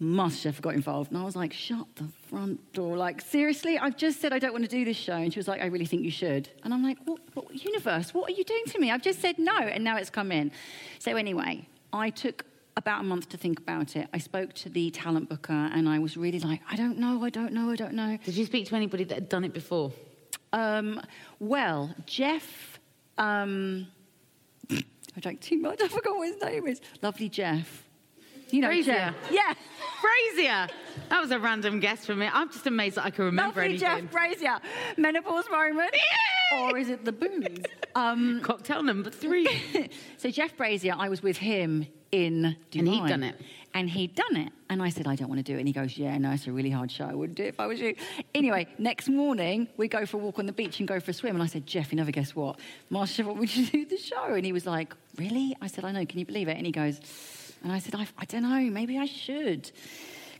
MasterChef got involved. And I was like, shut the front door. Like, seriously? I've just said I don't want to do this show. And she was like, I really think you should. And I'm like, what, what universe? What are you doing to me? I've just said no, and now it's come in. So anyway, I took about a month to think about it. I spoke to the talent booker, and I was really like, I don't know, I don't know, I don't know. Did you speak to anybody that had done it before? Um, well, Jeff. Um, I drank too much. I forgot what his name is. Lovely Jeff. You know Brazier. Jeff. Yeah. Brazier. That was a random guess from me. I'm just amazed that I can remember anything. Lovely anything. Jeff Brazier. Menopause moment. Or is it the booze? Um, Cocktail number three. so Jeff Brazier, I was with him in Dubai. And he'd done it. And he'd done it. And I said, I don't want to do it. And he goes, Yeah, no, it's a really hard show. I wouldn't do it if I was you. Anyway, next morning, we go for a walk on the beach and go for a swim. And I said, Jeff, you never guess what? Master, what would you do the show? And he was like, Really? I said, I know. Can you believe it? And he goes, And I said, I, I don't know. Maybe I should.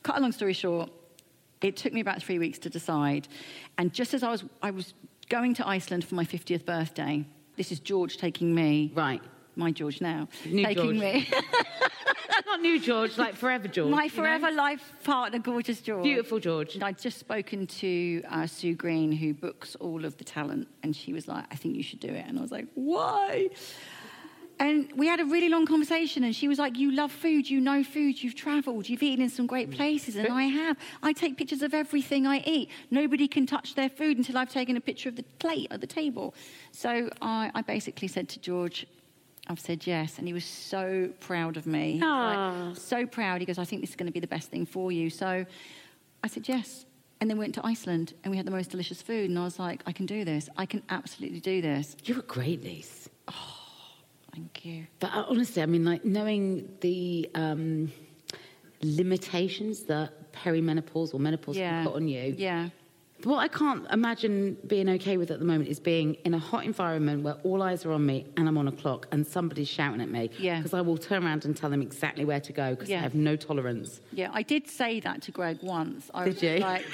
Cut a long story short, it took me about three weeks to decide. And just as I was, I was going to Iceland for my 50th birthday, this is George taking me, right. my George now, New taking George. me, Not new George, like forever George. my you know? forever life partner, gorgeous George. Beautiful George. And I'd just spoken to uh, Sue Green, who books all of the talent, and she was like, I think you should do it. And I was like, why? And we had a really long conversation, and she was like, You love food, you know food, you've traveled, you've eaten in some great mm. places, and I have. I take pictures of everything I eat. Nobody can touch their food until I've taken a picture of the plate at the table. So I, I basically said to George, I've said yes, and he was so proud of me. Like, ah. so proud. He goes, I think this is going to be the best thing for you. So I said yes. And then we went to Iceland and we had the most delicious food. And I was like, I can do this. I can absolutely do this. You were great, Lise. Thank you. But uh, honestly, I mean, like knowing the um, limitations that perimenopause or menopause Yeah. can put on you. Yeah. What I can't imagine being okay with at the moment is being in a hot environment where all eyes are on me and I'm on a clock and somebody's shouting at me. Yeah. Because I will turn around and tell them exactly where to go because Yeah. I have no tolerance. Yeah, I did say that to Greg once. I Did was you? Like,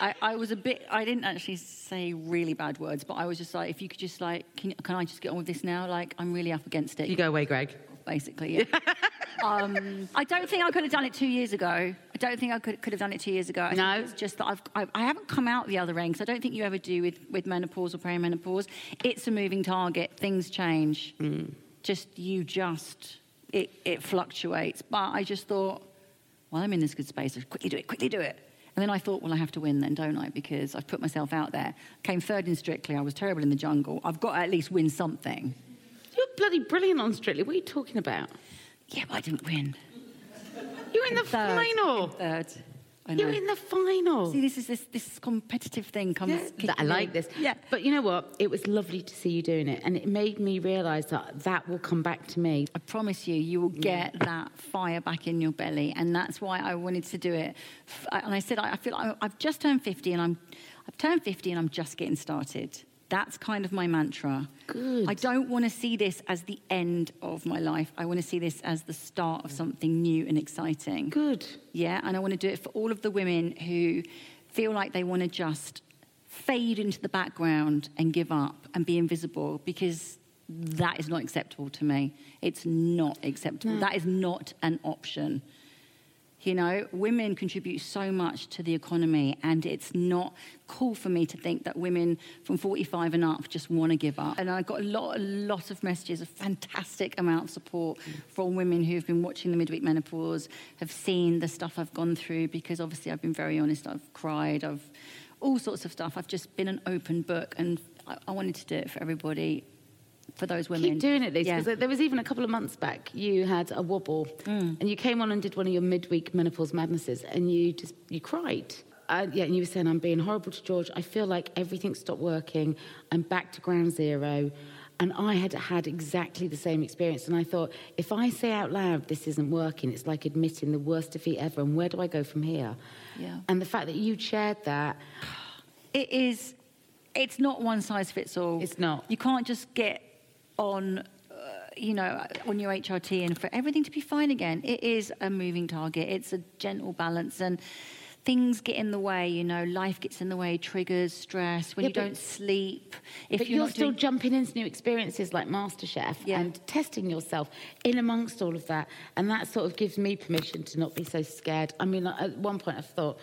I, I was a bit. I didn't actually say really bad words, but I was just like, if you could just like, can, can I just get on with this now? Like, I'm really up against it. You go away, Greg. Basically. Yeah. um, I don't think I could have done it two years ago. I don't think I could, could have done it two years ago. I No. it's just that I've, I, I haven't come out the other end 'cause I don't think you ever do with, with menopause or perimenopause. It's a moving target. Things change. Just you just it, it fluctuates. But I just thought, well, I'm in this good space. So quickly do it. Quickly do it. And then I thought, well, I have to win then, don't I? Because I've put myself out there. Came third in Strictly. I was terrible in the jungle. I've got to at least win something. You're bloody brilliant on Strictly. What are you talking about? Yeah, but I didn't win. You're in the Third. final. Third. I know. You're in the final. See, this is this this competitive thing comes. Yeah, I like in. this. Yeah. But you know what? It was lovely to see you doing it, and it made me realise that that will come back to me. I promise you, you will get that fire back in your belly, and that's why I wanted to do it. And I said, I I feel like I've just turned fifty, and I'm, I've turned fifty, and I'm just getting started. That's kind of my mantra. Good. I don't want to see this as the end of my life. I want to see this as the start of something new and exciting. Good. Yeah, and I want to do it for all of the women who feel like they want to just fade into the background and give up and be invisible because that is not acceptable to me. It's not acceptable. No. That is not an option. You know, women contribute so much to the economy, and it's not cool for me to think that women from 45 and up just want to give up. And I got a lot, a lot of messages, a fantastic amount of support from women who have been watching the midweek menopause, have seen the stuff I've gone through, because obviously I've been very honest. I've cried, I've all sorts of stuff. I've just been an open book, and I, I wanted to do it for everybody for those women. Keep doing it, Lisa, because yeah. there was even a couple of months back you had a wobble mm. and you came on and did one of your midweek menopause madnesses and you just you cried. Uh, yeah, and you were saying I'm being horrible to George. I feel like everything stopped working. I'm back to ground zero. And I had had exactly the same experience. And I thought, if I say out loud this isn't working, it's like admitting the worst defeat ever. And where do I go from here? Yeah. And the fact that you shared that. It is, it's not one size fits all. It's not. You can't just get on uh, you know, on your HRT and for everything to be fine again. It is a moving target. It's a gentle balance and things get in the way, you know, life gets in the way, triggers, stress, when yeah, you don't sleep. If but you're, you're still doing... jumping into new experiences like MasterChef yeah. and testing yourself in amongst all of that. And that sort of gives me permission to not be so scared. I mean, at one point I thought,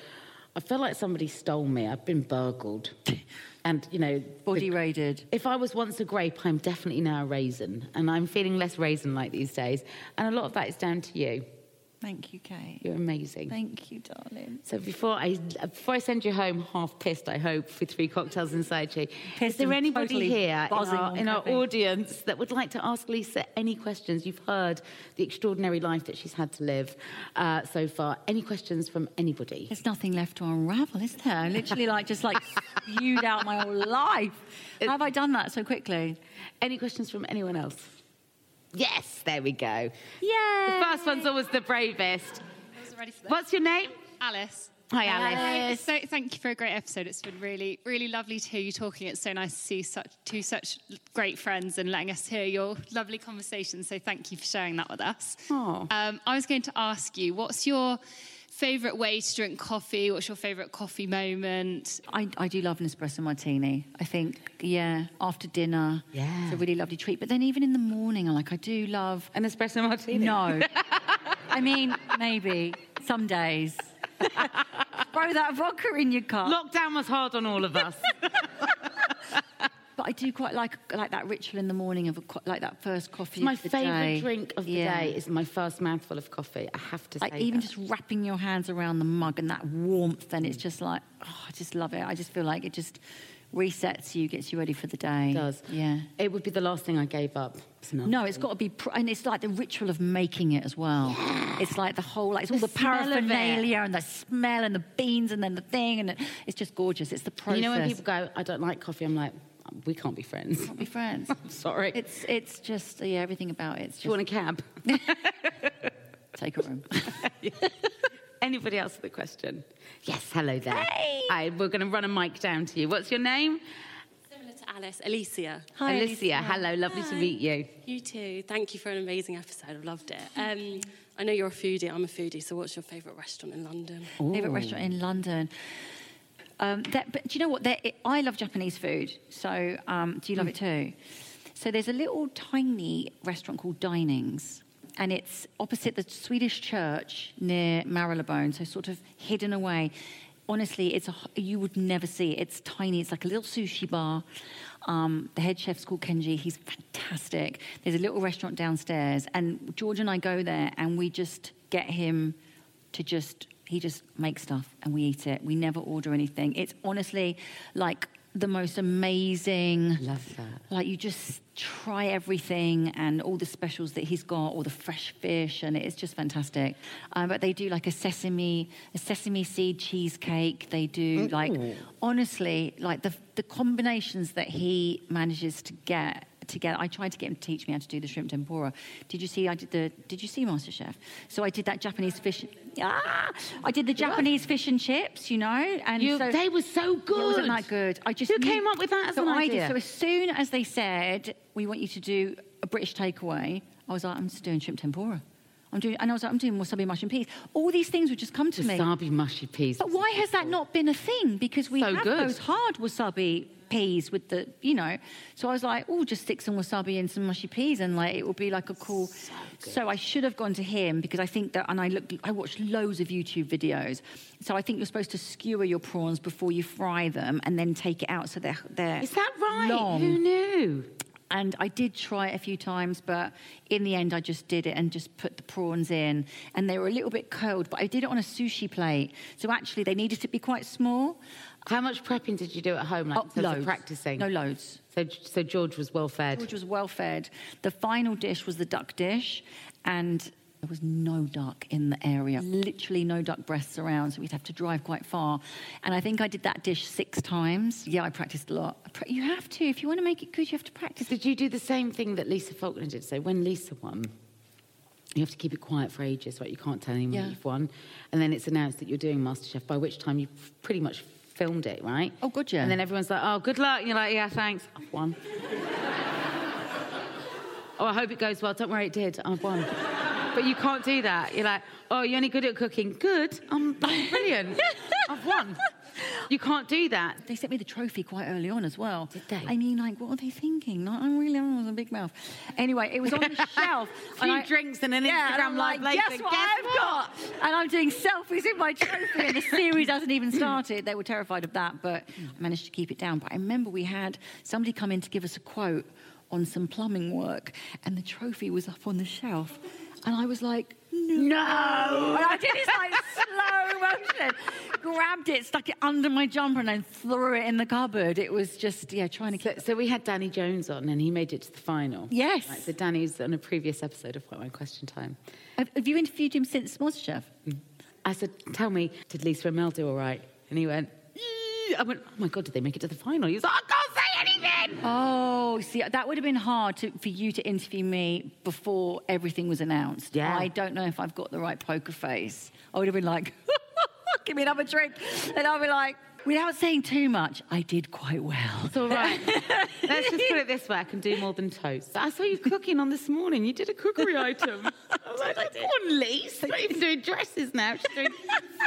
I feel like somebody stole me. I've been burgled. and, you know... Body raided. If I was once a grape, I'm definitely now a raisin. And I'm feeling less raisin-like these days. And a lot of that is down to you. Thank you, Kate. You're amazing. Thank you, darling. So before I before I send you home, half pissed, I hope, with three cocktails inside you. Pissed is there anybody totally here in our, in our audience that would like to ask Lisa any questions? You've heard the extraordinary life that she's had to live uh, so far. Any questions from anybody? There's nothing left to unravel, is there? I literally like just like spewed out my whole life. How have I done that so quickly? Any questions from anyone else? Yes, there we go. Yeah. The first one's always the bravest. What's your name? Alice. Hi, Alice. So, thank you for a great episode. It's been really, really lovely to hear you talking. It's so nice to see such two such great friends and letting us hear your lovely conversations. So, thank you for sharing that with us. Oh. Um, I was going to ask you, what's your favorite way to drink coffee? What's your favorite coffee moment? I, I do love an espresso martini. I think, yeah, after dinner, yeah, it's a really lovely treat. But then even in the morning, I like I do love an espresso martini. No, I mean maybe some days. Throw that vodka in your cup. Lockdown was hard on all of us. I do quite like like that ritual in the morning of a, like that first coffee. It's my favourite drink of the yeah. day is my first mouthful of coffee. I have to like say, even that. just wrapping your hands around the mug and that warmth, and it's just like oh, I just love it. I just feel like it just resets you, gets you ready for the day. It does. Yeah. It would be the last thing I gave up. No, it's got to be, pr- and it's like the ritual of making it as well. Yeah. It's like the whole, like it's all the, the paraphernalia and the smell and the beans and then the thing, and it, it's just gorgeous. It's the process. You know when people go, I don't like coffee, I'm like, we can't be friends. We can't be friends. sorry. It's it's just yeah, everything about it. It's just... Do you want a cab? Take a room. Anybody else with a question? Yes, hello there. Hey. Hi, we're going to run a mic down to you. What's your name? Similar to Alice, Alicia. Hi, Alicia. Alicia. Hello, lovely Hi. to meet you. You too. Thank you for an amazing episode. I've loved it. Um, I know you're a foodie. I'm a foodie. So, what's your favourite restaurant in London? Favourite restaurant in London? Um, that, but do you know what? It, I love Japanese food. So um, do you love mm. it too? So there's a little tiny restaurant called Dinings. And it's opposite the Swedish church near Marylebone, so sort of hidden away. Honestly, it's a, you would never see it. It's tiny. It's like a little sushi bar. Um, the head chef's called Kenji. He's fantastic. There's a little restaurant downstairs, and George and I go there, and we just get him to just he just makes stuff and we eat it. We never order anything. It's honestly like the most amazing. Love that. Like you just try everything and all the specials that he's got, all the fresh fish, and it's just fantastic. Um, but they do like a sesame, a sesame seed cheesecake. They do like honestly, like the the combinations that he manages to get together. I tried to get him to teach me how to do the shrimp tempura. Did you see? I did the. Did you see MasterChef? So I did that Japanese fish. Ah, I did the Japanese fish and chips. You know, and you, so, they were so good. It wasn't that good. I just who knew, came up with that as so an idea? Did, so as soon as they said we want you to do a British takeaway, I was like, I'm just doing shrimp tempura. I'm doing, and I was like, I'm doing wasabi mush and peas. All these things would just come to wasabi me. Wasabi mushy peas. But why has that not been a thing? Because we so have good. those hard wasabi peas with the, you know. So I was like, oh, just stick some wasabi and some mushy peas, and like it will be like a cool. So, so, I should have gone to him because I think that, and I looked, I watched loads of YouTube videos. So I think you're supposed to skewer your prawns before you fry them, and then take it out so they're they're. Is that right? Long. Who knew? And I did try it a few times, but in the end, I just did it and just put the prawns in. And they were a little bit cold, but I did it on a sushi plate. So actually, they needed to be quite small. How much prepping did you do at home, like oh, loads. practicing? No, loads. So, so George was well fed. George was well fed. The final dish was the duck dish, and there was no duck in the area, literally no duck breasts around, so we'd have to drive quite far. And I think I did that dish six times. Yeah, I practiced a lot. You have to. If you want to make it good, you have to practice. Did you do the same thing that Lisa Faulkner did? So when Lisa won, you have to keep it quiet for ages, right? You can't tell anyone yeah. you've won. And then it's announced that you're doing MasterChef, by which time you've pretty much filmed it, right? Oh, good, yeah. And then everyone's like, oh, good luck. And you're like, yeah, thanks. I've won. oh, I hope it goes well. Don't worry, it did. I've won. But you can't do that. You're like, oh, you're only good at cooking. Good. I'm, I'm brilliant. I've won. You can't do that. They sent me the trophy quite early on as well. Did they? I mean, like, what are they thinking? Like, I'm really, was a big mouth. Anyway, it was on the shelf. a few I, drinks and an yeah, Instagram live like, later. Guess what Guess I've what? got? And I'm doing selfies in my trophy, and the series hasn't even started. They were terrified of that, but I managed to keep it down. But I remember we had somebody come in to give us a quote on some plumbing work, and the trophy was up on the shelf. And I was like, no. no. And I did this like slow motion, grabbed it, stuck it under my jumper, and then threw it in the cupboard. It was just, yeah, trying to keep. So, so we had Danny Jones on, and he made it to the final. Yes. Right, so Danny's on a previous episode of White Wine Question Time. Have, have you interviewed him since MasterChef? Mm. I said, tell me, did Lisa and Mel do all right? And he went, I went, oh my God, did they make it to the final? He was like, I can't Oh, see, that would have been hard to, for you to interview me before everything was announced. Yeah. I don't know if I've got the right poker face. I would have been like, give me another drink. And I'll be like, without saying too much, I did quite well. It's all right. Let's just put it this way I can do more than toast. I saw you cooking on this morning. You did a cookery item. I was like, come on, Lise. She's not even doing dresses now. She's doing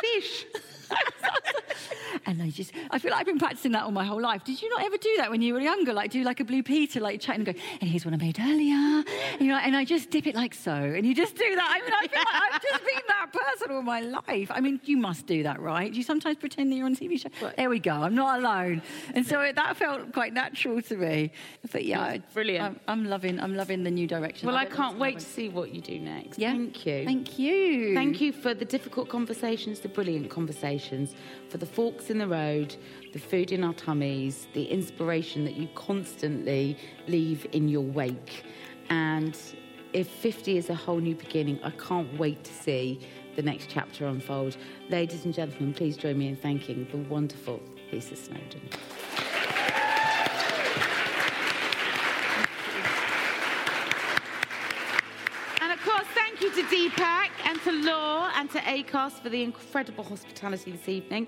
fish. and I just, I feel like I've been practicing that all my whole life. Did you not ever do that when you were younger? Like do like a Blue Peter, like chat and go, and here's what I made earlier. And, like, and I just dip it like so. And you just do that. I mean, I feel like I've just been that person all my life. I mean, you must do that, right? You sometimes pretend that you're on TV show? Right. There we go. I'm not alone. And so that felt quite natural to me. But yeah, brilliant. I'm, I'm, loving, I'm loving the new direction. Well, I can't wait to see what you do next. Yeah. Thank you. Thank you. Thank you for the difficult conversations, the brilliant conversations, for the forks in the road, the food in our tummies, the inspiration that you constantly leave in your wake. And if 50 is a whole new beginning, I can't wait to see the next chapter unfold. Ladies and gentlemen, please join me in thanking the wonderful Lisa Snowdon. to Deepak and to L'OR and to ACOS for the incredible hospitality this evening.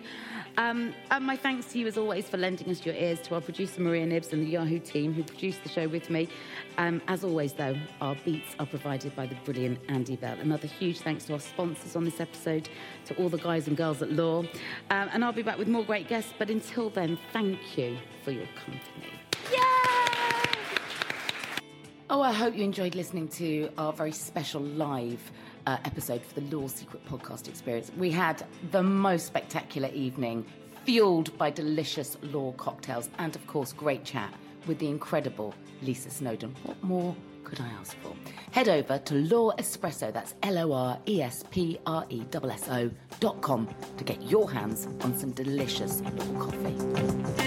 Um, and my thanks to you, as always, for lending us your ears, to our producer Maria Nibbs and the Yahoo team who produced the show with me. Um, as always, though, our beats are provided by the brilliant Andy Bell. Another huge thanks to our sponsors on this episode, to all the guys and girls at L'OR. Um, and I'll be back with more great guests, but until then, thank you for your company. Oh, I hope you enjoyed listening to our very special live uh, episode for the L'OR Secret podcast experience. We had the most spectacular evening, fueled by delicious L'OR cocktails and, of course, great chat with the incredible Lisa Snowdon. What more could I ask for? Head over to L'OR Espresso, that's L O R E S P R E S S O dot com to get your hands on some delicious L'OR coffee.